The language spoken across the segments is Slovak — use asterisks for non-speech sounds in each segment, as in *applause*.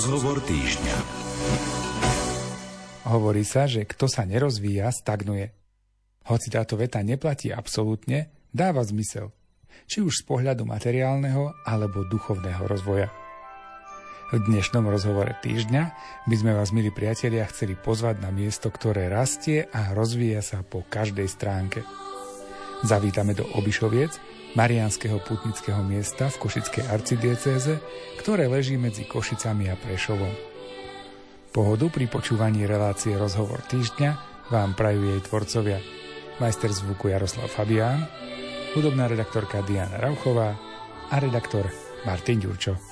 Rozhovor týždňa. Hovorí sa, že kto sa nerozvíja, stagnuje. Hoci táto veta neplatí absolútne, dáva zmysel. Či už z pohľadu materiálneho alebo duchovného rozvoja. V dnešnom rozhovore týždňa by sme vás, milí priatelia, chceli pozvať na miesto, ktoré rastie a rozvíja sa po každej stránke. Zavítame do Obišoviec, mariánskeho putnického miesta v Košickej arcidiecéze, ktoré leží medzi Košicami a Prešovom. Pohodu pri počúvaní relácie Rozhovor týždňa vám prajú jej tvorcovia majster zvuku Jaroslav Fabián, hudobná redaktorka Diana Rauchová a redaktor Martin Ďurčo.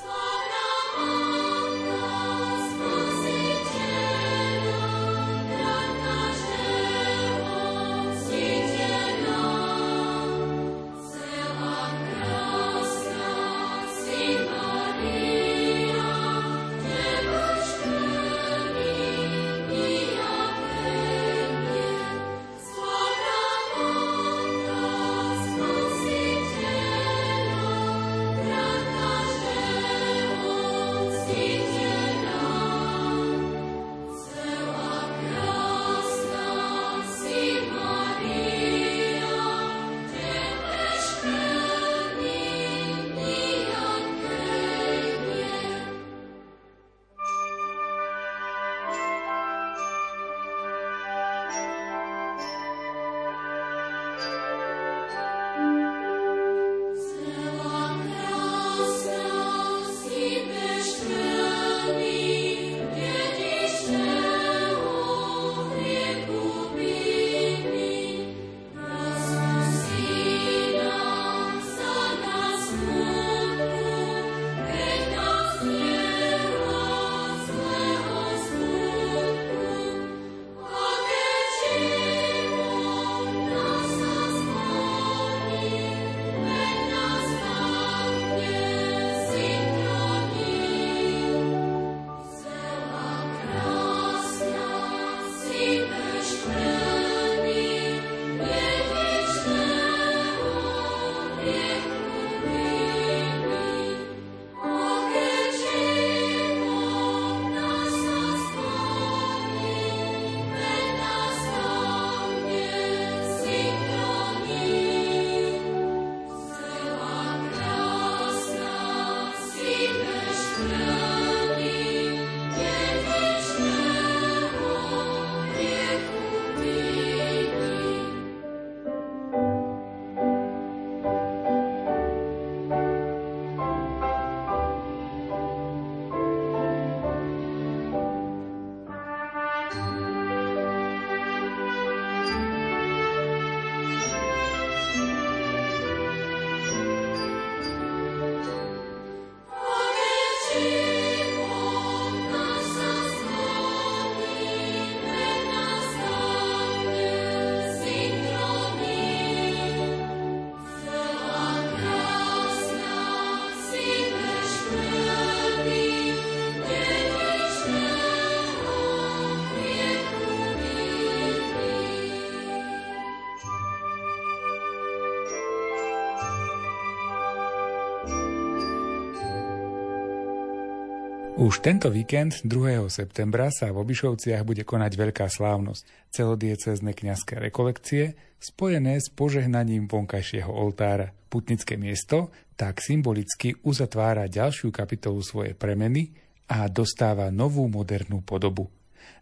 Už tento víkend, 2. septembra, sa v Obišovciach bude konať veľká slávnosť, celodiecezne kňazské rekolekcie, spojené s požehnaním vonkajšieho oltára. Putnické miesto tak symbolicky uzatvára ďalšiu kapitolu svojej premeny a dostáva novú modernú podobu.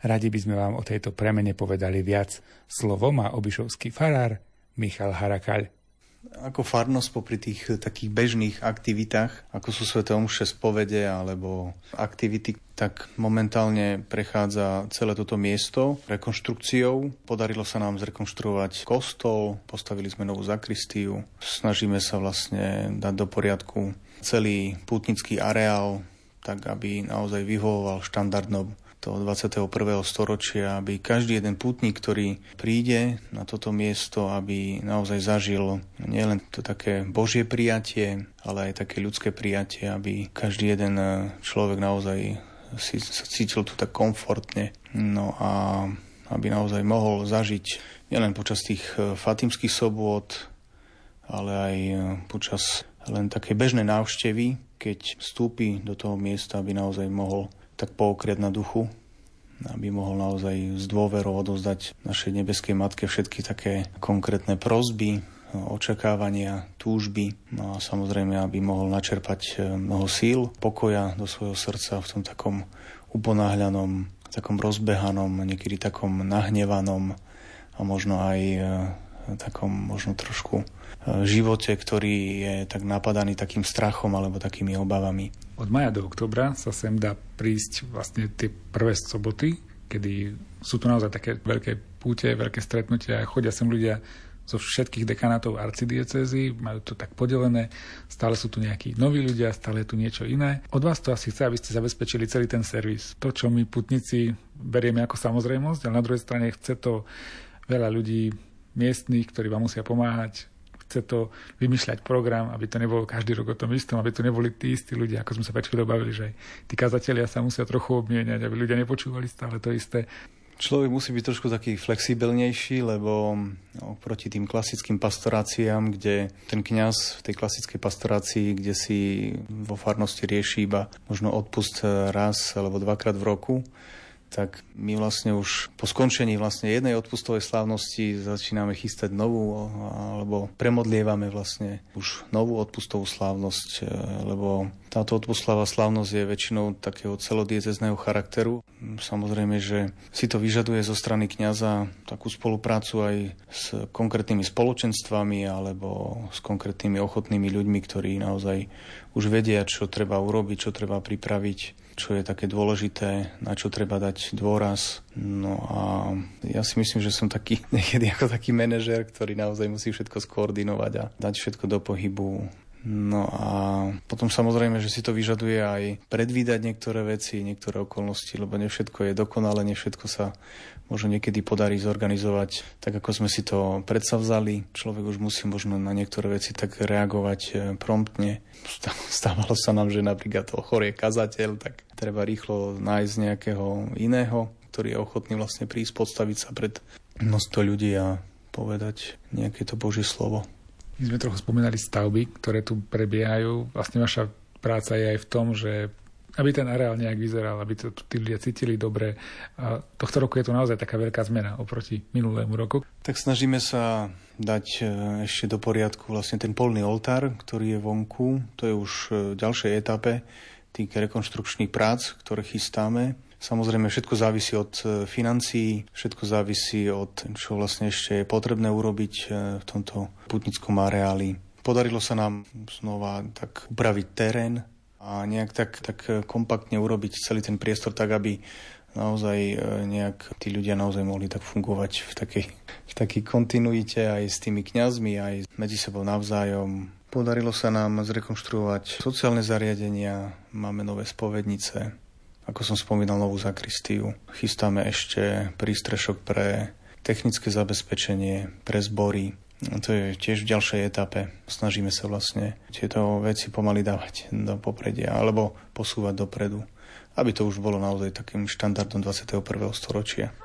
Radi by sme vám o tejto premene povedali viac. Slovo má obišovský farár Michal Harakaľ. Ako farnosť popri tých takých bežných aktivitách, ako sú Sveté omše spovede alebo aktivity, tak momentálne prechádza celé toto miesto rekonštrukciou. Podarilo sa nám zrekonštruovať kostol, postavili sme novú zakristiu, snažíme sa vlastne dať do poriadku celý pútnický areál, tak aby naozaj vyhovoval štandardnom toho 21. storočia, aby každý jeden pútnik, ktorý príde na toto miesto, aby naozaj zažil nielen to také božie prijatie, ale aj také ľudské prijatie, aby každý jeden človek naozaj si sa cítil tu tak komfortne. No a aby naozaj mohol zažiť nielen počas tých e, fatimských sobôt, ale aj e, počas len také bežnej návštevy, keď vstúpi do toho miesta, aby naozaj mohol tak pookrieť na duchu, aby mohol naozaj s dôverou odozdať našej nebeskej matke všetky také konkrétne prozby, očakávania, túžby. No a samozrejme, aby mohol načerpať e, mnoho síl, pokoja do svojho srdca v tom takom uponáhľanom, takom rozbehanom, niekedy takom nahnevanom a možno aj e, takom možno trošku e, živote, ktorý je tak napadaný takým strachom alebo takými obavami. Od maja do oktobra sa sem dá prísť vlastne tie prvé soboty, kedy sú tu naozaj také veľké púte, veľké stretnutia, chodia sem ľudia zo všetkých dekanátov arcidiecezy, majú to tak podelené, stále sú tu nejakí noví ľudia, stále je tu niečo iné. Od vás to asi chce, aby ste zabezpečili celý ten servis. To, čo my putníci berieme ako samozrejmosť, ale na druhej strane chce to veľa ľudí miestných, ktorí vám musia pomáhať, chce to vymýšľať program, aby to nebolo každý rok o tom istom, aby to neboli tí istí ľudia, ako sme sa pečko dobavili, že tí kazatelia sa musia trochu obmieniať, aby ľudia nepočúvali stále to isté. Človek musí byť trošku taký flexibilnejší, lebo oproti tým klasickým pastoráciám, kde ten kňaz v tej klasickej pastorácii, kde si vo farnosti rieši iba možno odpust raz alebo dvakrát v roku, tak my vlastne už po skončení vlastne jednej odpustovej slávnosti začíname chystať novú, alebo premodlievame vlastne už novú odpustovú slávnosť, e, lebo táto odpustová slávnosť je väčšinou takého celodiecezného charakteru. Samozrejme, že si to vyžaduje zo strany kňaza takú spoluprácu aj s konkrétnymi spoločenstvami alebo s konkrétnymi ochotnými ľuďmi, ktorí naozaj už vedia, čo treba urobiť, čo treba pripraviť čo je také dôležité, na čo treba dať dôraz. No a ja si myslím, že som taký *laughs* niekedy ako taký manažer, ktorý naozaj musí všetko skoordinovať a dať všetko do pohybu. No a potom samozrejme, že si to vyžaduje aj predvídať niektoré veci, niektoré okolnosti, lebo ne všetko je dokonalé, ne všetko sa možno niekedy podarí zorganizovať tak, ako sme si to predsavzali. Človek už musí možno na niektoré veci tak reagovať e, promptne. *laughs* Stávalo sa nám, že napríklad ochorie kazateľ, tak treba rýchlo nájsť nejakého iného, ktorý je ochotný vlastne prísť, podstaviť sa pred množstvo ľudí a povedať nejaké to Božie slovo. My sme trochu spomínali stavby, ktoré tu prebiehajú. Vlastne vaša práca je aj v tom, že aby ten areál nejak vyzeral, aby to tí ľudia cítili dobre. A tohto roku je to naozaj taká veľká zmena oproti minulému roku. Tak snažíme sa dať e, ešte do poriadku vlastne ten polný oltár, ktorý je vonku. To je už v ďalšej etape tých rekonštrukčných prác, ktoré chystáme. Samozrejme, všetko závisí od e, financií, všetko závisí od, čo vlastne ešte je potrebné urobiť e, v tomto putnickom areáli. Podarilo sa nám znova tak upraviť terén, a nejak tak, tak kompaktne urobiť celý ten priestor tak, aby naozaj e, nejak tí ľudia naozaj mohli tak fungovať v takej, v takej kontinuite aj s tými kňazmi, aj medzi sebou navzájom. Podarilo sa nám zrekonštruovať sociálne zariadenia, máme nové spovednice, ako som spomínal, novú zakristiu. Chystáme ešte prístrešok pre technické zabezpečenie, pre zbory, No to je tiež v ďalšej etape. Snažíme sa vlastne tieto veci pomaly dávať do popredia alebo posúvať dopredu, aby to už bolo naozaj takým štandardom 21. storočia.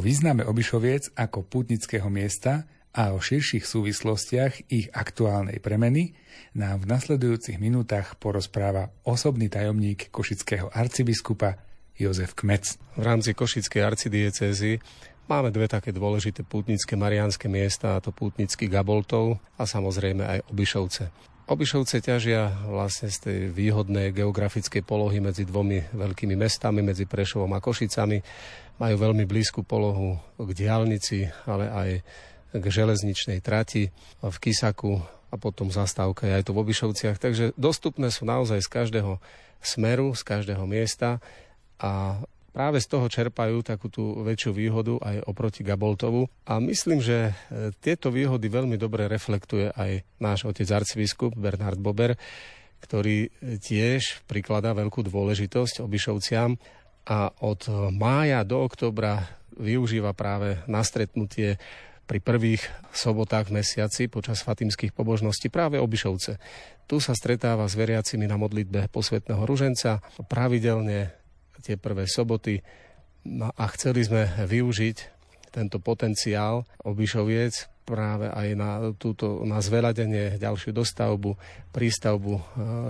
Význame Obišoviec ako pútnického miesta a o širších súvislostiach ich aktuálnej premeny nám v nasledujúcich minútach porozpráva osobný tajomník košického arcibiskupa Jozef Kmec. V rámci košickej arcidiecézy máme dve také dôležité pútnické mariánske miesta, a to pútnický Gaboltov a samozrejme aj Obišovce. Obišovce ťažia vlastne z tej výhodnej geografickej polohy medzi dvomi veľkými mestami, medzi Prešovom a Košicami. Majú veľmi blízku polohu k diálnici, ale aj k železničnej trati v Kisaku a potom zastávka aj tu v Obišovciach. Takže dostupné sú naozaj z každého smeru, z každého miesta a práve z toho čerpajú takú tú väčšiu výhodu aj oproti Gaboltovu. A myslím, že e, tieto výhody veľmi dobre reflektuje aj náš otec arcibiskup Bernard Bober, ktorý tiež prikladá veľkú dôležitosť Obišovciam a od mája do oktobra využíva práve na stretnutie pri prvých sobotách v mesiaci počas fatimských pobožností práve Obišovce. Tu sa stretáva s veriacimi na modlitbe posvetného ruženca. Pravidelne tie prvé soboty no a chceli sme využiť tento potenciál Obišoviec práve aj na, túto, na zveľadenie, ďalšiu dostavbu, prístavbu e,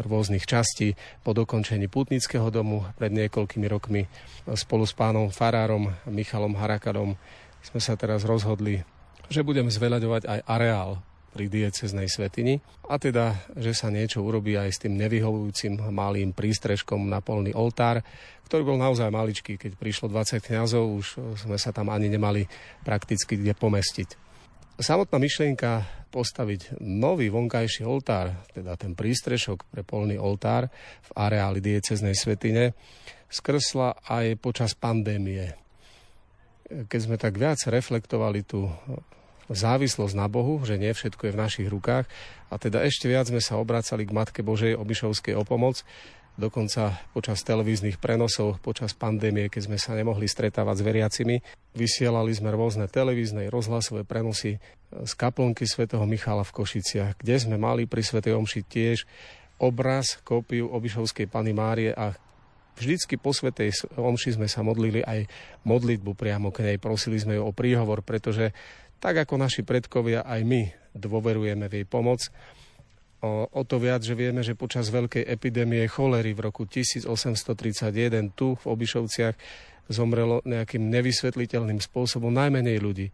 rôznych častí po dokončení putnického domu pred niekoľkými rokmi spolu s pánom Farárom Michalom Harakadom sme sa teraz rozhodli že budeme zveľaďovať aj areál pri dieceznej svetini a teda, že sa niečo urobí aj s tým nevyhovujúcim malým prístrežkom na polný oltár, ktorý bol naozaj maličký. Keď prišlo 20 kňazov, už sme sa tam ani nemali prakticky kde pomestiť. Samotná myšlienka postaviť nový vonkajší oltár, teda ten prístrešok pre polný oltár v areáli dieceznej svetine, skrsla aj počas pandémie. Keď sme tak viac reflektovali tú závislosť na Bohu, že nie všetko je v našich rukách. A teda ešte viac sme sa obracali k Matke Božej Obišovskej o pomoc, dokonca počas televíznych prenosov, počas pandémie, keď sme sa nemohli stretávať s veriacimi. Vysielali sme rôzne televízne, rozhlasové prenosy z kaplnky svätého Michala v Košiciach, kde sme mali pri svätej Omši tiež obraz, kópiu Obišovskej Pany Márie a vždycky po Svetej Omši sme sa modlili aj modlitbu priamo k nej. Prosili sme ju o príhovor, pretože tak ako naši predkovia, aj my dôverujeme v jej pomoc. O, o to viac, že vieme, že počas veľkej epidémie cholery v roku 1831 tu v Obišovciach zomrelo nejakým nevysvetliteľným spôsobom najmenej ľudí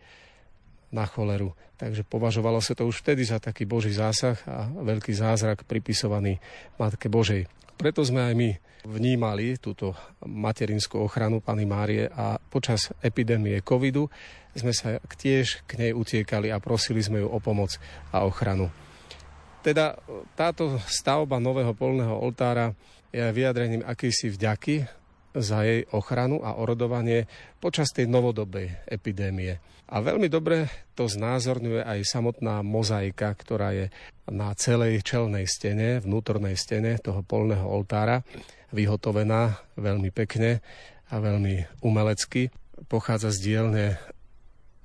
na choleru. Takže považovalo sa to už vtedy za taký boží zásah a veľký zázrak pripisovaný Matke Božej. Preto sme aj my vnímali túto materinskú ochranu Pany Márie a počas epidémie covidu sme sa tiež k nej utiekali a prosili sme ju o pomoc a ochranu. Teda táto stavba nového polného oltára je vyjadrením akýsi vďaky za jej ochranu a orodovanie počas tej novodobej epidémie. A veľmi dobre to znázorňuje aj samotná mozaika, ktorá je na celej čelnej stene, vnútornej stene toho polného oltára, vyhotovená veľmi pekne a veľmi umelecky. Pochádza z dielne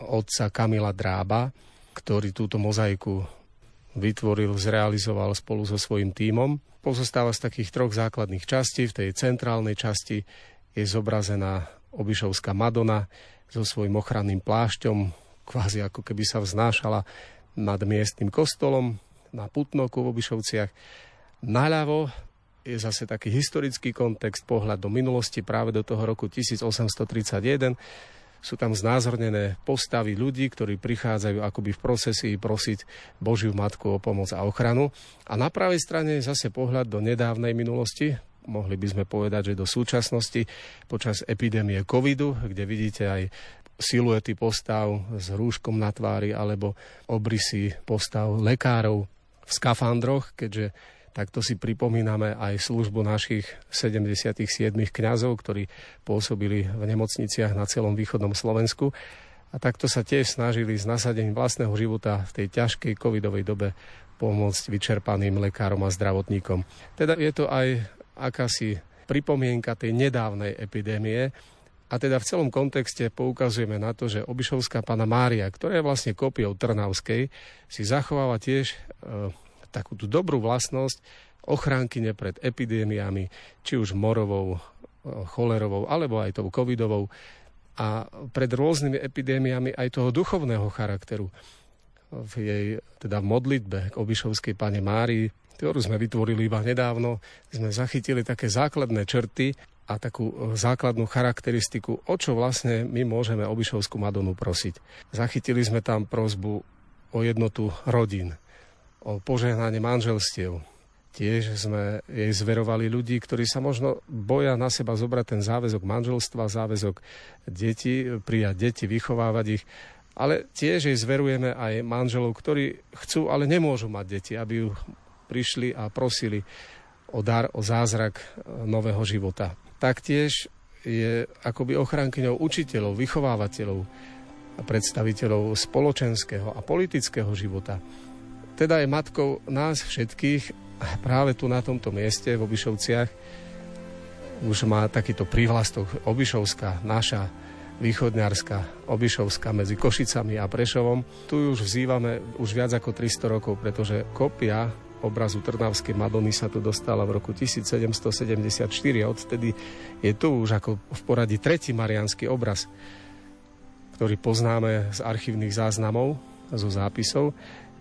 otca Kamila Drába, ktorý túto mozaiku vytvoril, zrealizoval spolu so svojím tímom. Pozostáva z takých troch základných častí. V tej centrálnej časti je zobrazená Obišovská Madonna so svojím ochranným plášťom, kvázi ako keby sa vznášala nad miestnym kostolom na Putnoku v Obišovciach. Naľavo je zase taký historický kontext, pohľad do minulosti práve do toho roku 1831 sú tam znázornené postavy ľudí, ktorí prichádzajú akoby v procesii prosiť Božiu Matku o pomoc a ochranu. A na pravej strane je zase pohľad do nedávnej minulosti, mohli by sme povedať, že do súčasnosti počas epidémie covidu, kde vidíte aj siluety postav s rúškom na tvári alebo obrysy postav lekárov v skafandroch, keďže Takto si pripomíname aj službu našich 77 kňazov, ktorí pôsobili v nemocniciach na celom východnom Slovensku. A takto sa tiež snažili s nasadením vlastného života v tej ťažkej covidovej dobe pomôcť vyčerpaným lekárom a zdravotníkom. Teda je to aj akási pripomienka tej nedávnej epidémie, a teda v celom kontexte poukazujeme na to, že Obišovská pana Mária, ktorá je vlastne kópiou Trnavskej, si zachováva tiež e, takú tú dobrú vlastnosť ochránkyne pred epidémiami, či už morovou, cholerovou, alebo aj tou covidovou. a pred rôznymi epidémiami aj toho duchovného charakteru. V jej teda v modlitbe k Obišovskej pane Márii, ktorú sme vytvorili iba nedávno, sme zachytili také základné črty a takú e, základnú charakteristiku, o čo vlastne my môžeme Obišovskú Madonu prosiť. Zachytili sme tam prozbu o jednotu rodín, o požehnanie manželstiev, Tiež sme jej zverovali ľudí, ktorí sa možno boja na seba zobrať ten záväzok manželstva, záväzok detí, prijať deti, vychovávať ich. Ale tiež jej zverujeme aj manželov, ktorí chcú, ale nemôžu mať deti, aby ju prišli a prosili o dar, o zázrak nového života. Taktiež je akoby ochrankyňou učiteľov, vychovávateľov a predstaviteľov spoločenského a politického života. Teda je matkou nás všetkých práve tu na tomto mieste v Obišovciach už má takýto prívlastok Obišovská, naša východňarská Obišovská medzi Košicami a Prešovom. Tu už vzývame už viac ako 300 rokov, pretože kopia obrazu Trnavskej Madony sa tu dostala v roku 1774 a odtedy je tu už ako v poradí tretí marianský obraz, ktorý poznáme z archívnych záznamov, zo zápisov.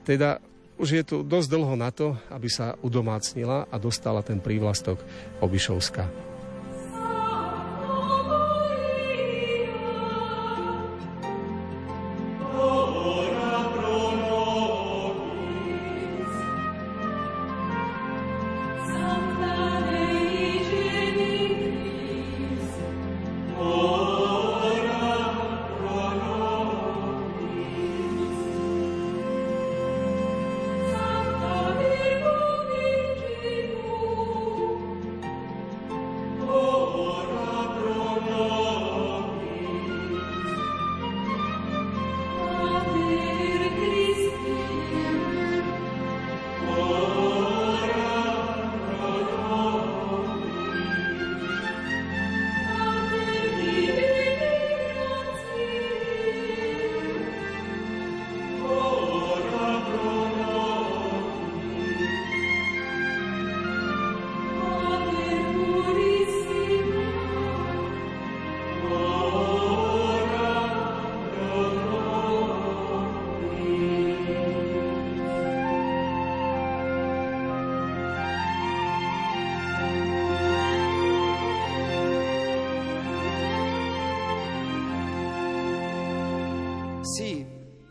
Teda už je tu dosť dlho na to, aby sa udomácnila a dostala ten prívlastok Obišovská.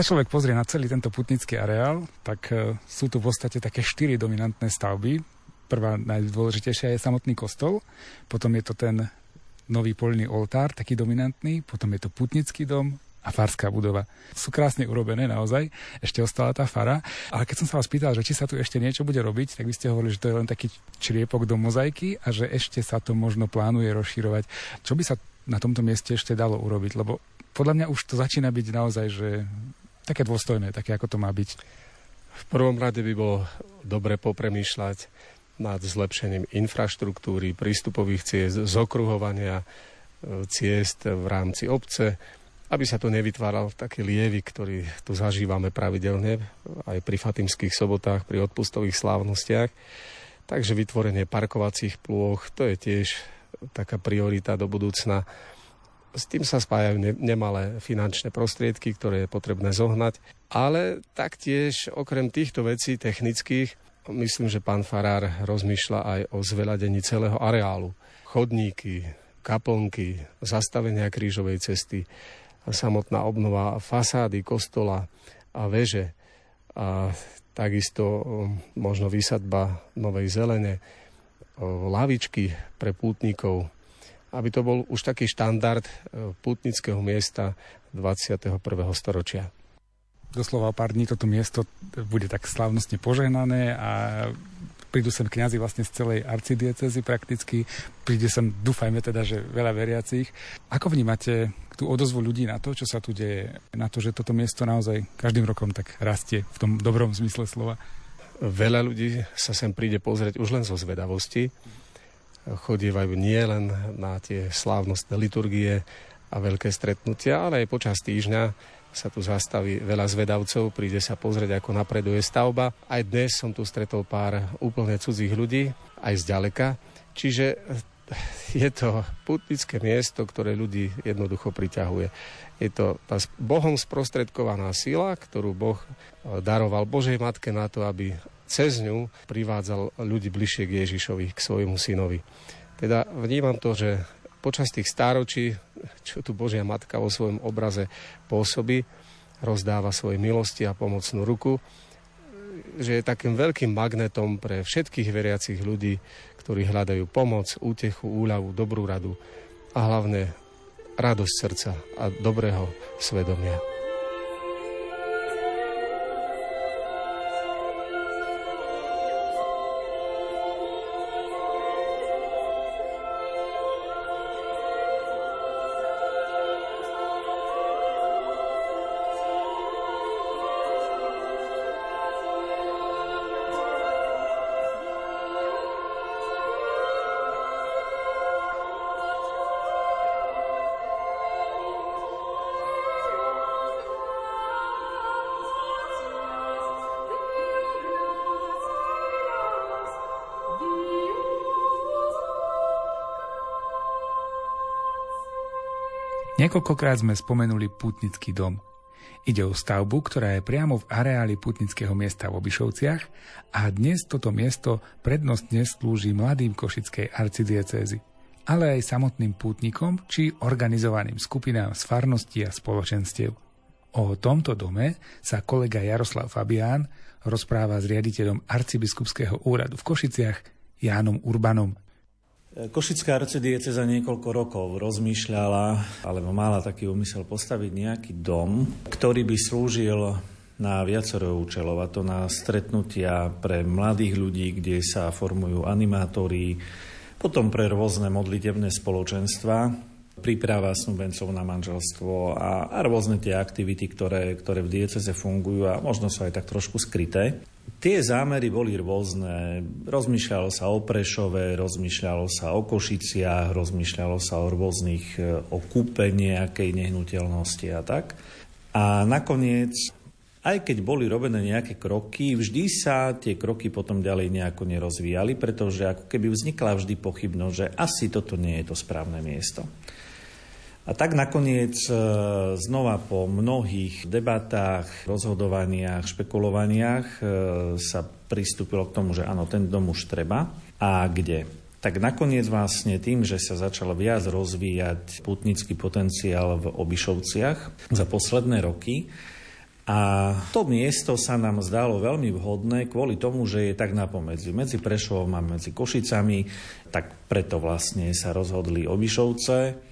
Sa človek pozrie na celý tento putnický areál, tak e, sú tu v podstate také štyri dominantné stavby. Prvá najdôležitejšia je samotný kostol, potom je to ten nový polný oltár, taký dominantný, potom je to putnický dom, a farská budova. Sú krásne urobené naozaj, ešte ostala tá fara. Ale keď som sa vás pýtal, že či sa tu ešte niečo bude robiť, tak vy ste hovorili, že to je len taký čriepok do mozaiky a že ešte sa to možno plánuje rozširovať. Čo by sa na tomto mieste ešte dalo urobiť? Lebo podľa mňa už to začína byť naozaj, že také dôstojné, také ako to má byť. V prvom rade by bolo dobre popremýšľať nad zlepšením infraštruktúry, prístupových ciest, zokruhovania e, ciest v rámci obce, aby sa tu nevytváral taký lievik, ktorý tu zažívame pravidelne aj pri fatimských sobotách, pri odpustových slávnostiach. Takže vytvorenie parkovacích plôch, to je tiež taká priorita do budúcna. S tým sa spájajú nemalé finančné prostriedky, ktoré je potrebné zohnať. Ale taktiež okrem týchto vecí technických, myslím, že pán Farár rozmýšľa aj o zveľadení celého areálu. Chodníky, kaplnky, zastavenia krížovej cesty, samotná obnova fasády kostola a veže a takisto um, možno vysadba novej zelene, lavičky pre pútnikov, aby to bol už taký štandard uh, pútnického miesta 21. storočia doslova pár dní toto miesto bude tak slávnostne požehnané a prídu sem kňazi vlastne z celej arcidiecezy prakticky, príde sem, dúfajme teda, že veľa veriacich. Ako vnímate tú odozvu ľudí na to, čo sa tu deje, na to, že toto miesto naozaj každým rokom tak rastie v tom dobrom zmysle slova? Veľa ľudí sa sem príde pozrieť už len zo zvedavosti. Chodievajú nie len na tie slávnostné liturgie a veľké stretnutia, ale aj počas týždňa sa tu zastaví veľa zvedavcov, príde sa pozrieť, ako napreduje stavba. Aj dnes som tu stretol pár úplne cudzích ľudí, aj zďaleka. Čiže *laughs* je to putnické miesto, ktoré ľudí jednoducho priťahuje. Je to tá Bohom sprostredkovaná sila, ktorú Boh eh, daroval Božej Matke na to, aby cez ňu privádzal ľudí bližšie k Ježišovi, k svojmu synovi. Teda vnímam to, že počas tých stáročí, čo tu Božia Matka vo svojom obraze pôsobí, rozdáva svoje milosti a pomocnú ruku, že je takým veľkým magnetom pre všetkých veriacich ľudí, ktorí hľadajú pomoc, útechu, úľavu, dobrú radu a hlavne radosť srdca a dobrého svedomia. Niekoľkokrát sme spomenuli Putnický dom. Ide o stavbu, ktorá je priamo v areáli Putnického miesta v Obišovciach a dnes toto miesto prednostne slúži mladým košickej arcidiecézy, ale aj samotným pútnikom či organizovaným skupinám z farností a spoločenstiev. O tomto dome sa kolega Jaroslav Fabián rozpráva s riaditeľom arcibiskupského úradu v Košiciach Jánom Urbanom. Košická arcidiece za niekoľko rokov rozmýšľala, alebo mala taký úmysel postaviť nejaký dom, ktorý by slúžil na viacero účelov, a to na stretnutia pre mladých ľudí, kde sa formujú animátori, potom pre rôzne modlitevné spoločenstva, príprava snúbencov na manželstvo a, a rôzne tie aktivity, ktoré, ktoré v dieceze fungujú a možno sú aj tak trošku skryté. Tie zámery boli rôzne. Rozmýšľalo sa o Prešove, rozmýšľalo sa o Košiciach, rozmýšľalo sa o rôznych, e, o kúpe nejakej nehnuteľnosti a tak. A nakoniec, aj keď boli robené nejaké kroky, vždy sa tie kroky potom ďalej nejako nerozvíjali, pretože ako keby vznikla vždy pochybnosť, že asi toto nie je to správne miesto. A tak nakoniec e, znova po mnohých debatách, rozhodovaniach, špekulovaniach e, sa pristúpilo k tomu, že áno, ten dom už treba. A kde? Tak nakoniec vlastne tým, že sa začal viac rozvíjať putnický potenciál v Obišovciach za posledné roky, A to miesto sa nám zdalo veľmi vhodné kvôli tomu, že je tak napomedzi. Medzi Prešovom a medzi Košicami, tak preto vlastne sa rozhodli Obišovce.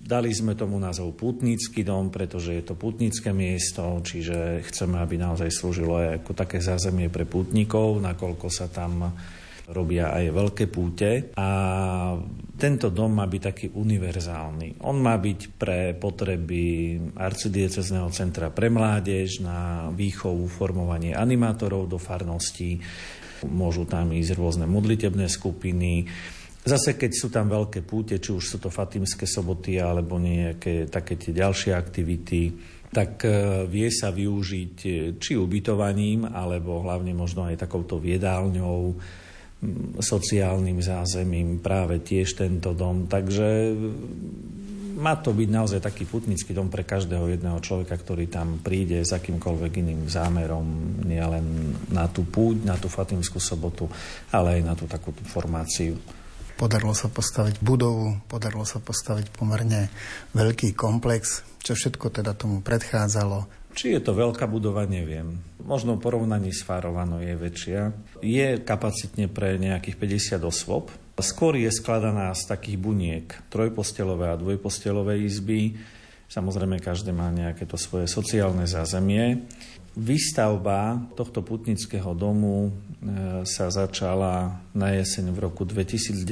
Dali sme tomu názov Putnícky dom, pretože je to putnické miesto, čiže chceme, aby naozaj slúžilo aj ako také zázemie pre putníkov, nakoľko sa tam robia aj veľké púte a tento dom má byť taký univerzálny. On má byť pre potreby arcidiecezného centra pre mládež na výchovu, formovanie animátorov do farností. Môžu tam ísť rôzne modlitebné skupiny, Zase keď sú tam veľké púte, či už sú to Fatimské soboty alebo nejaké také tie ďalšie aktivity, tak e, vie sa využiť e, či ubytovaním, alebo hlavne možno aj takouto viedálňou, sociálnym zázemím práve tiež tento dom. Takže má to byť naozaj taký putnický dom pre každého jedného človeka, ktorý tam príde s akýmkoľvek iným zámerom, nielen na tú púť, na tú Fatimskú sobotu, ale aj na tú takúto formáciu. Podarilo sa postaviť budovu, podarilo sa postaviť pomerne veľký komplex, čo všetko teda tomu predchádzalo. Či je to veľká budova, neviem. Možno v porovnaní s Fárovanou je väčšia. Je kapacitne pre nejakých 50 osôb. Skôr je skladaná z takých buniek, trojpostelové a dvojpostelové izby. Samozrejme, každé má nejaké to svoje sociálne zázemie. Výstavba tohto putnického domu e, sa začala na jeseň v roku 2019.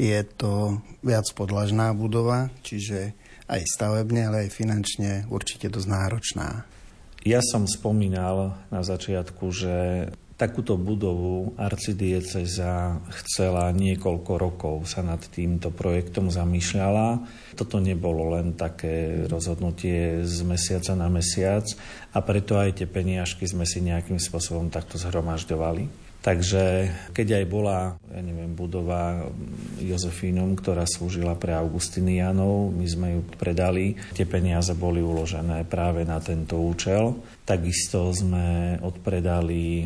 Je to viac podlažná budova, čiže aj stavebne, ale aj finančne určite dosť náročná. Ja som spomínal na začiatku, že takúto budovu arcidieceza chcela niekoľko rokov, sa nad týmto projektom zamýšľala. Toto nebolo len také rozhodnutie z mesiaca na mesiac a preto aj tie peniažky sme si nejakým spôsobom takto zhromažďovali. Takže keď aj bola, ja neviem, budova Jozefínum, ktorá slúžila pre Augustinianov, my sme ju predali, tie peniaze boli uložené práve na tento účel. Takisto sme odpredali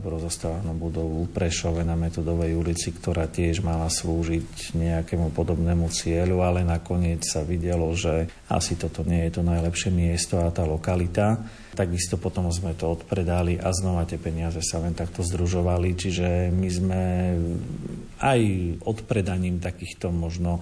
rozostávanú budovu Prešove na Metodovej ulici, ktorá tiež mala slúžiť nejakému podobnému cieľu, ale nakoniec sa videlo, že asi toto nie je to najlepšie miesto a tá lokalita. Takisto potom sme to odpredali a znova tie peniaze sa len takto združovali, čiže my sme aj odpredaním takýchto možno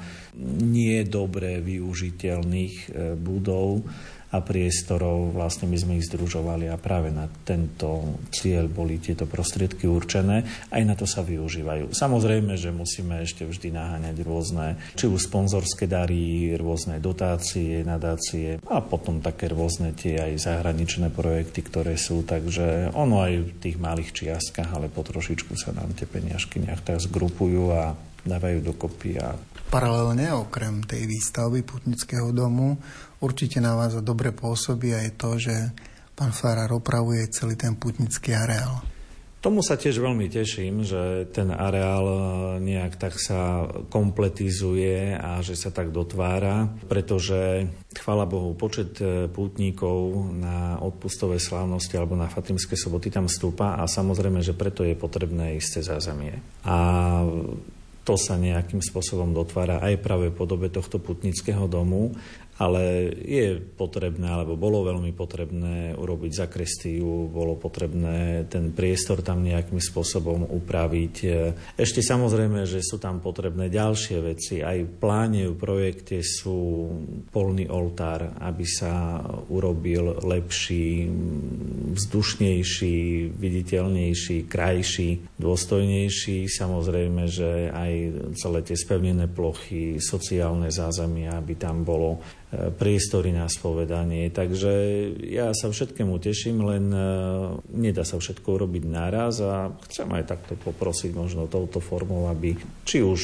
nie dobre využiteľných e, budov a priestorov. Vlastne my sme ich združovali a práve na tento cieľ boli tieto prostriedky určené. Aj na to sa využívajú. Samozrejme, že musíme ešte vždy naháňať rôzne, či už sponzorské dary, rôzne dotácie, nadácie a potom také rôzne tie aj zahraničné projekty, ktoré sú. Takže ono aj v tých malých čiastkách, ale po trošičku sa nám tie peniažky nejak tak zgrupujú a dávajú dokopy a Paralelne okrem tej výstavby putnického domu určite na vás dobre pôsobí aj to, že pán Farár opravuje celý ten putnický areál. Tomu sa tiež veľmi teším, že ten areál nejak tak sa kompletizuje a že sa tak dotvára, pretože, chvala Bohu, počet e, pútnikov na odpustové slávnosti alebo na Fatimské soboty tam stúpa a samozrejme, že preto je potrebné isté zázemie. A to sa nejakým spôsobom dotvára aj práve podobe tohto putnického domu ale je potrebné, alebo bolo veľmi potrebné urobiť zakrestiu, bolo potrebné ten priestor tam nejakým spôsobom upraviť. Ešte samozrejme, že sú tam potrebné ďalšie veci. Aj pláne, v projekte sú polný oltár, aby sa urobil lepší, vzdušnejší, viditeľnejší, krajší, dôstojnejší. Samozrejme, že aj celé tie spevnené plochy, sociálne zázemia, aby tam bolo priestory na spovedanie. Takže ja sa všetkému teším, len e, nedá sa všetko urobiť naraz a chcem aj takto poprosiť možno touto formou, aby či už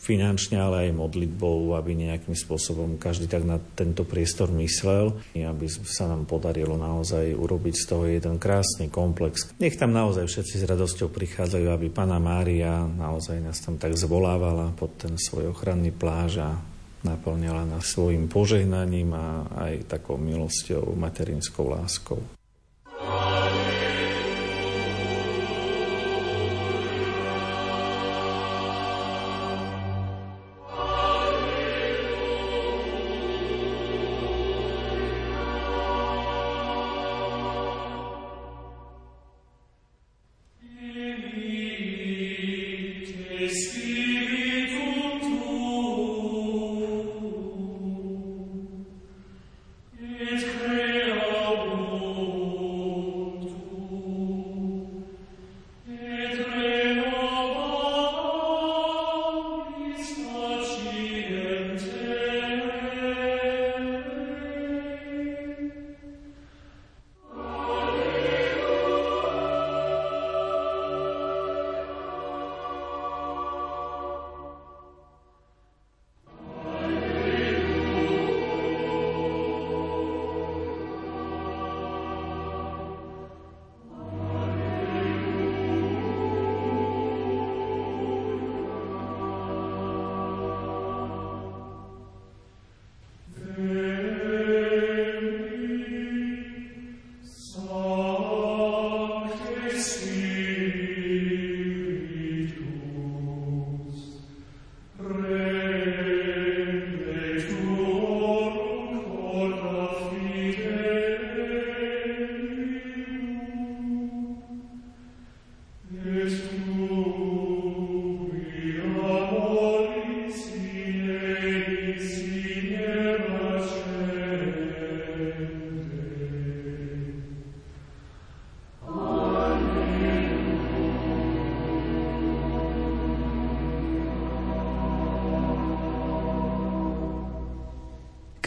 finančne, ale aj modlitbou, aby nejakým spôsobom každý tak na tento priestor myslel, aby sa nám podarilo naozaj urobiť z toho jeden krásny komplex. Nech tam naozaj všetci s radosťou prichádzajú, aby Pana Mária naozaj nás tam tak zvolávala pod ten svoj ochranný pláž a naplňala nás svojim požehnaním a aj takou milosťou, materinskou láskou.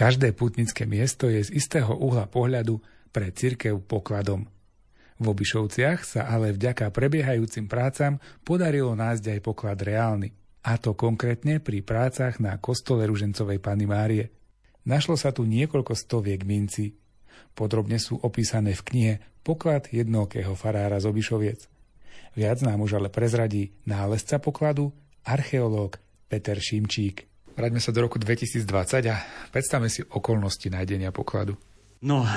Každé putnické miesto je z istého uhla pohľadu pre cirkev pokladom. V Obišovciach sa ale vďaka prebiehajúcim prácam podarilo nájsť aj poklad reálny. A to konkrétne pri prácach na kostole Ružencovej Pany Márie. Našlo sa tu niekoľko stoviek minci. Podrobne sú opísané v knihe Poklad jednokého farára z Obišoviec. Viac nám už ale prezradí nálezca pokladu, archeológ Peter Šimčík. Vráťme sa do roku 2020 a predstavme si okolnosti nájdenia pokladu. No,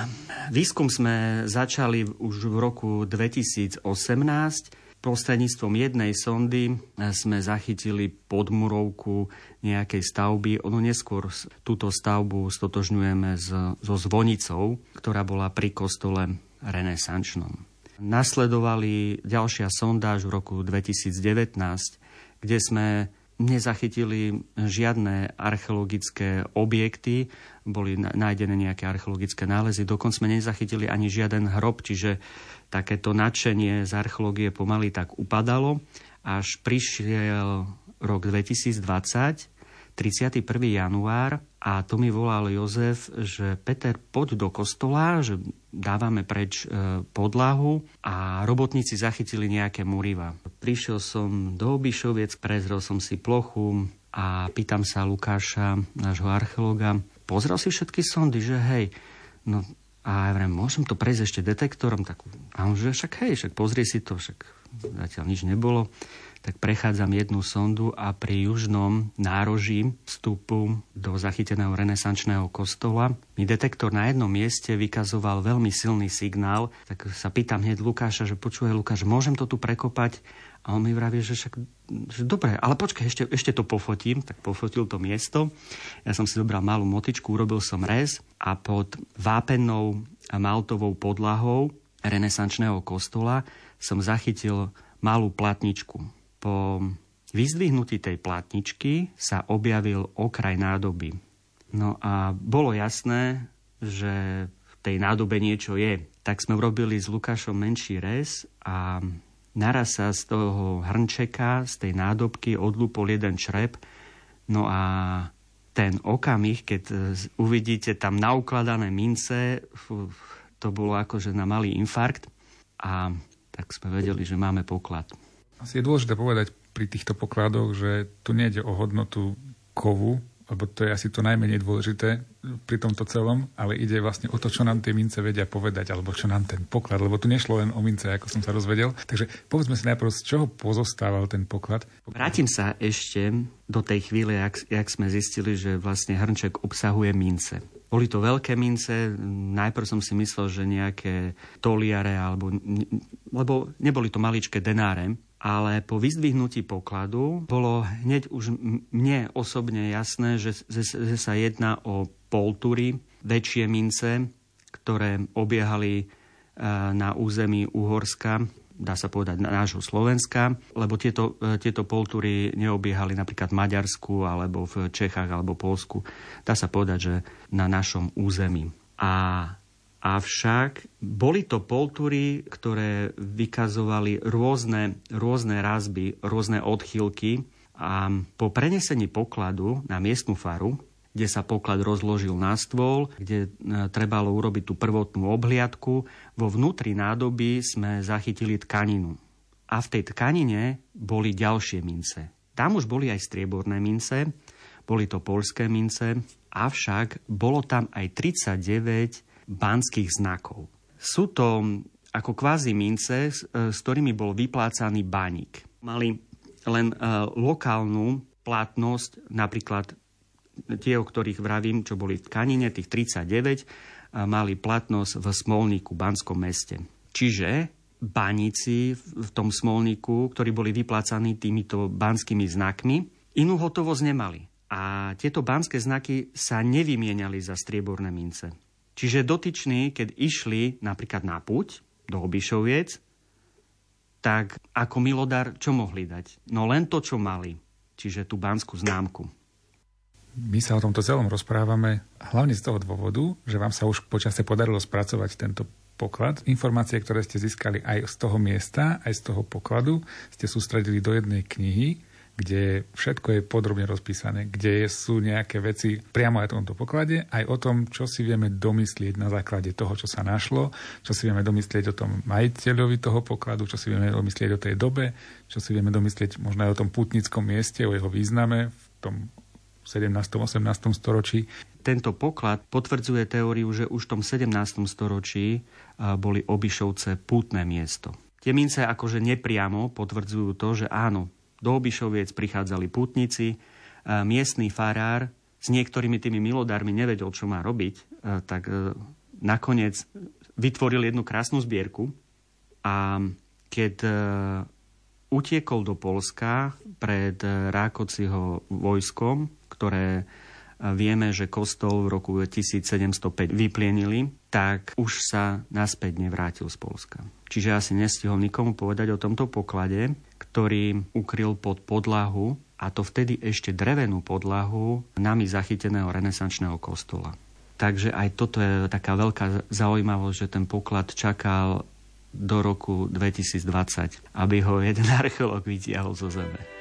výskum sme začali už v roku 2018. Prostredníctvom jednej sondy sme zachytili podmurovku nejakej stavby. Ono neskôr túto stavbu stotožňujeme so zvonicou, ktorá bola pri kostole renesančnom. Nasledovali ďalšia sondáž v roku 2019, kde sme nezachytili žiadne archeologické objekty, boli nájdené nejaké archeologické nálezy, dokonca sme nezachytili ani žiaden hrob, čiže takéto nadšenie z archeológie pomaly tak upadalo, až prišiel rok 2020, 31. január a to mi volal Jozef, že Peter, poď do kostola, že dávame preč e, podlahu a robotníci zachytili nejaké muriva. Prišiel som do Obišoviec, prezrel som si plochu a pýtam sa Lukáša, nášho archeologa, pozrel si všetky sondy, že hej, no a ja vrem, môžem to prejsť ešte detektorom? Tak, a on že však hej, však pozri si to, však zatiaľ nič nebolo tak prechádzam jednu sondu a pri južnom nároží vstupu do zachyteného renesančného kostola mi detektor na jednom mieste vykazoval veľmi silný signál, tak sa pýtam hneď Lukáša, že počuje Lukáš, môžem to tu prekopať? A on mi vraví, že však, že dobre, ale počkaj, ešte, ešte to pofotím. Tak pofotil to miesto. Ja som si zobral malú motičku, urobil som rez a pod vápennou a maltovou podlahou renesančného kostola som zachytil malú platničku po vyzdvihnutí tej platničky sa objavil okraj nádoby. No a bolo jasné, že v tej nádobe niečo je. Tak sme urobili s Lukášom menší rez a naraz sa z toho hrnčeka, z tej nádobky odlúpol jeden črep. No a ten okamih, keď uvidíte tam naukladané mince, to bolo akože na malý infarkt a tak sme vedeli, že máme poklad. Asi je dôležité povedať pri týchto pokladoch, že tu nejde o hodnotu kovu, lebo to je asi to najmenej dôležité pri tomto celom, ale ide vlastne o to, čo nám tie mince vedia povedať, alebo čo nám ten poklad, lebo tu nešlo len o mince, ako som sa rozvedel. Takže povedzme si najprv, z čoho pozostával ten poklad. Vrátim sa ešte do tej chvíle, jak, jak sme zistili, že vlastne hrnček obsahuje mince. Boli to veľké mince, najprv som si myslel, že nejaké toliare, alebo, lebo neboli to maličké denáre, ale po vyzdvihnutí pokladu bolo hneď už mne osobne jasné, že, že, sa jedná o poltury, väčšie mince, ktoré obiehali e, na území Uhorska, dá sa povedať nášho Slovenska, lebo tieto, e, tieto poltúry neobiehali napríklad v Maďarsku alebo v Čechách alebo Polsku. Dá sa povedať, že na našom území. A Avšak boli to poltúry, ktoré vykazovali rôzne, rôzne razby, rôzne odchýlky a po prenesení pokladu na miestnu faru, kde sa poklad rozložil na stôl, kde e, trebalo urobiť tú prvotnú obhliadku, vo vnútri nádoby sme zachytili tkaninu. A v tej tkanine boli ďalšie mince. Tam už boli aj strieborné mince, boli to polské mince, avšak bolo tam aj 39 banských znakov. Sú to ako kvázi mince, s, e, ktorými bol vyplácaný baník. Mali len uh, lokálnu platnosť, napríklad tie, o ktorých vravím, čo boli v tkanine, tých 39, uh, mali platnosť v Smolníku, Banskom meste. Čiže baníci v tom Smolníku, ktorí boli vyplácaní týmito banskými znakmi, inú hotovosť nemali. A tieto banské znaky sa nevymieniali za strieborné mince. Čiže dotyční, keď išli napríklad na púť do Obišoviec, tak ako milodar čo mohli dať? No len to, čo mali. Čiže tú banskú známku. My sa o tomto celom rozprávame hlavne z toho dôvodu, že vám sa už počase podarilo spracovať tento poklad. Informácie, ktoré ste získali aj z toho miesta, aj z toho pokladu, ste sústredili do jednej knihy, kde všetko je podrobne rozpísané, kde sú nejaké veci priamo aj v tomto poklade, aj o tom, čo si vieme domyslieť na základe toho, čo sa našlo, čo si vieme domyslieť o tom majiteľovi toho pokladu, čo si vieme domyslieť o tej dobe, čo si vieme domyslieť možno aj o tom putnickom mieste, o jeho význame v tom 17. 18. storočí. Tento poklad potvrdzuje teóriu, že už v tom 17. storočí boli Obišovce pútne miesto. Tie mince akože nepriamo potvrdzujú to, že áno, do Obišoviec prichádzali putníci, miestný farár s niektorými tými milodármi nevedel, čo má robiť, tak e, nakoniec vytvoril jednu krásnu zbierku a keď e, utiekol do Polska pred e, Rákociho vojskom, ktoré vieme, že kostol v roku 1705 vyplienili, tak už sa naspäť nevrátil z Polska. Čiže asi nestihol nikomu povedať o tomto poklade, ktorý ukryl pod podlahu, a to vtedy ešte drevenú podlahu nami zachyteného renesančného kostola. Takže aj toto je taká veľká zaujímavosť, že ten poklad čakal do roku 2020, aby ho jeden *laughs* archeológ vytiahol zo zeme.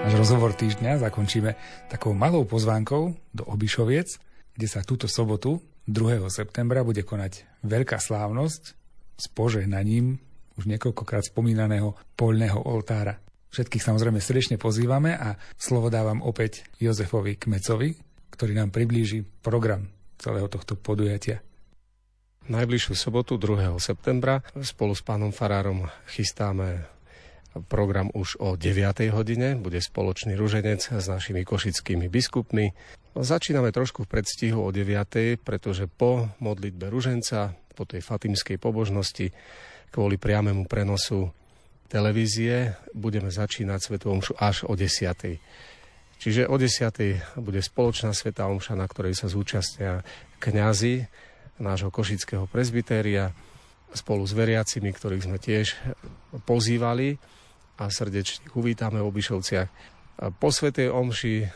Náš rozhovor týždňa zakončíme takou malou pozvánkou do Obišoviec, kde sa túto sobotu 2. septembra bude konať veľká slávnosť s požehnaním už niekoľkokrát spomínaného poľného oltára. Všetkých samozrejme srdečne pozývame a slovo dávam opäť Jozefovi Kmecovi, ktorý nám priblíži program celého tohto podujatia. Najbližšiu sobotu 2. septembra spolu s pánom Farárom chystáme Program už o 9. hodine bude spoločný ruženec s našimi košickými biskupmi. Začíname trošku v predstihu o 9. pretože po modlitbe ruženca, po tej fatimskej pobožnosti, kvôli priamému prenosu televízie, budeme začínať Svetu až o 10. Čiže o 10. bude spoločná Sveta Omša, na ktorej sa zúčastnia kňazi nášho košického prezbytéria spolu s veriacimi, ktorých sme tiež pozývali a srdečne uvítame v Obišovciach. Po Svetej Omši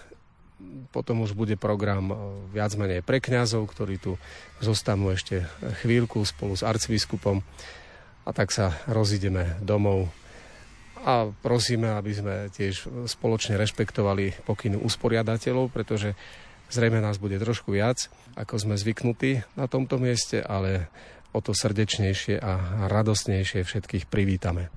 potom už bude program e, viac menej pre kňazov, ktorí tu zostanú ešte chvíľku spolu s arcibiskupom a tak sa rozídeme domov a prosíme, aby sme tiež spoločne rešpektovali pokyny usporiadateľov, pretože zrejme nás bude trošku viac, ako sme zvyknutí na tomto mieste, ale o to srdečnejšie a radostnejšie všetkých privítame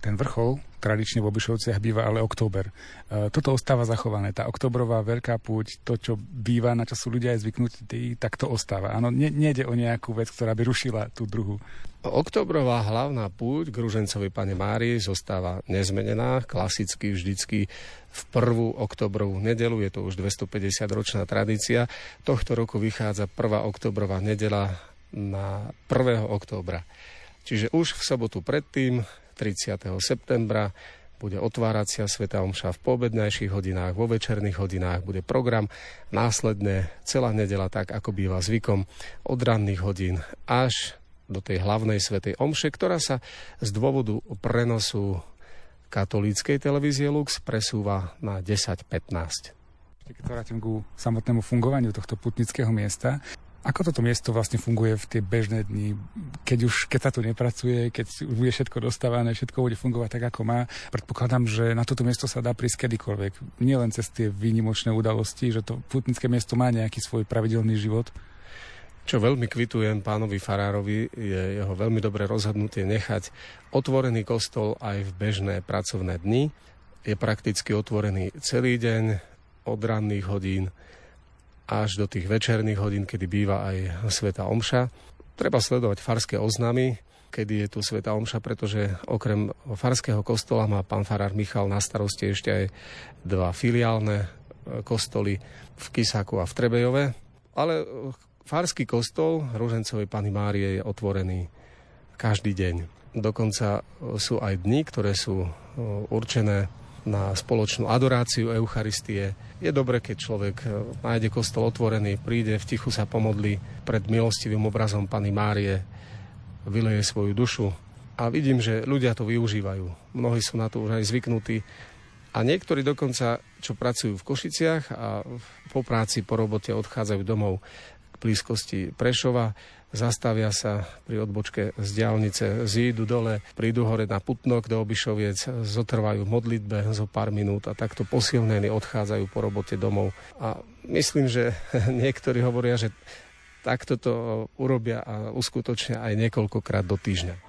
ten vrchol tradične v Obišovciach býva ale október. E, toto ostáva zachované. Tá oktobrová veľká púť, to, čo býva, na čo sú ľudia aj zvyknutí, tak to ostáva. Áno, nie, nejde o nejakú vec, ktorá by rušila tú druhú. Oktobrová hlavná púť k Ružencovi Pane Márii zostáva nezmenená, klasicky vždycky v prvú oktobrovú nedelu, je to už 250 ročná tradícia. Tohto roku vychádza prvá oktobrová nedela na 1. októbra. Čiže už v sobotu predtým 30. septembra bude otváracia Sveta Omša v poobednejších hodinách, vo večerných hodinách bude program. Následne celá nedela tak, ako býva zvykom, od ranných hodín až do tej hlavnej Svetej Omše, ktorá sa z dôvodu prenosu katolíckej televízie Lux presúva na 10.15. Keď sa vrátim ku samotnému fungovaniu tohto putnického miesta, ako toto miesto vlastne funguje v tie bežné dni, keď už keď sa tu nepracuje, keď už bude všetko dostávané, všetko bude fungovať tak, ako má? Predpokladám, že na toto miesto sa dá prísť kedykoľvek. Nie len cez tie výnimočné udalosti, že to putnické miesto má nejaký svoj pravidelný život. Čo veľmi kvitujem pánovi Farárovi, je jeho veľmi dobré rozhodnutie nechať otvorený kostol aj v bežné pracovné dni. Je prakticky otvorený celý deň od ranných hodín až do tých večerných hodín, kedy býva aj Sveta Omša. Treba sledovať farské oznamy, kedy je tu Sveta Omša, pretože okrem farského kostola má pán farár Michal na starosti ešte aj dva filiálne e, kostoly v Kisaku a v Trebejove. Ale e, farský kostol Ružencovej Pany Márie je otvorený každý deň. Dokonca sú aj dni, ktoré sú e, určené na spoločnú adoráciu Eucharistie. Je dobre, keď človek e, nájde kostol otvorený, príde, v tichu sa pomodlí pred milostivým obrazom Pany Márie, vyleje svoju dušu. A vidím, že ľudia to využívajú. Mnohí sú na to už aj zvyknutí. A niektorí dokonca, čo pracujú v Košiciach a po práci, po robote odchádzajú domov k blízkosti Prešova, zastavia sa pri odbočke z diálnice, zídu dole, prídu hore na Putnok do Obišoviec, zotrvajú v modlitbe zo pár minút a takto posilnení odchádzajú po robote domov. A myslím, že *laughs* niektorí hovoria, že takto to urobia a uskutočnia aj niekoľkokrát do týždňa.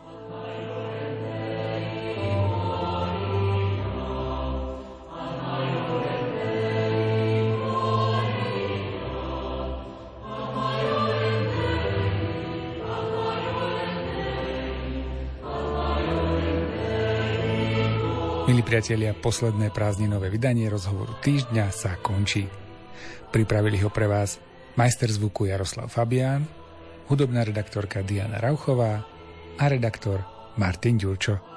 Milí priatelia, posledné prázdninové vydanie rozhovoru týždňa sa končí. Pripravili ho pre vás majster zvuku Jaroslav Fabián, hudobná redaktorka Diana Rauchová a redaktor Martin Ďurčo.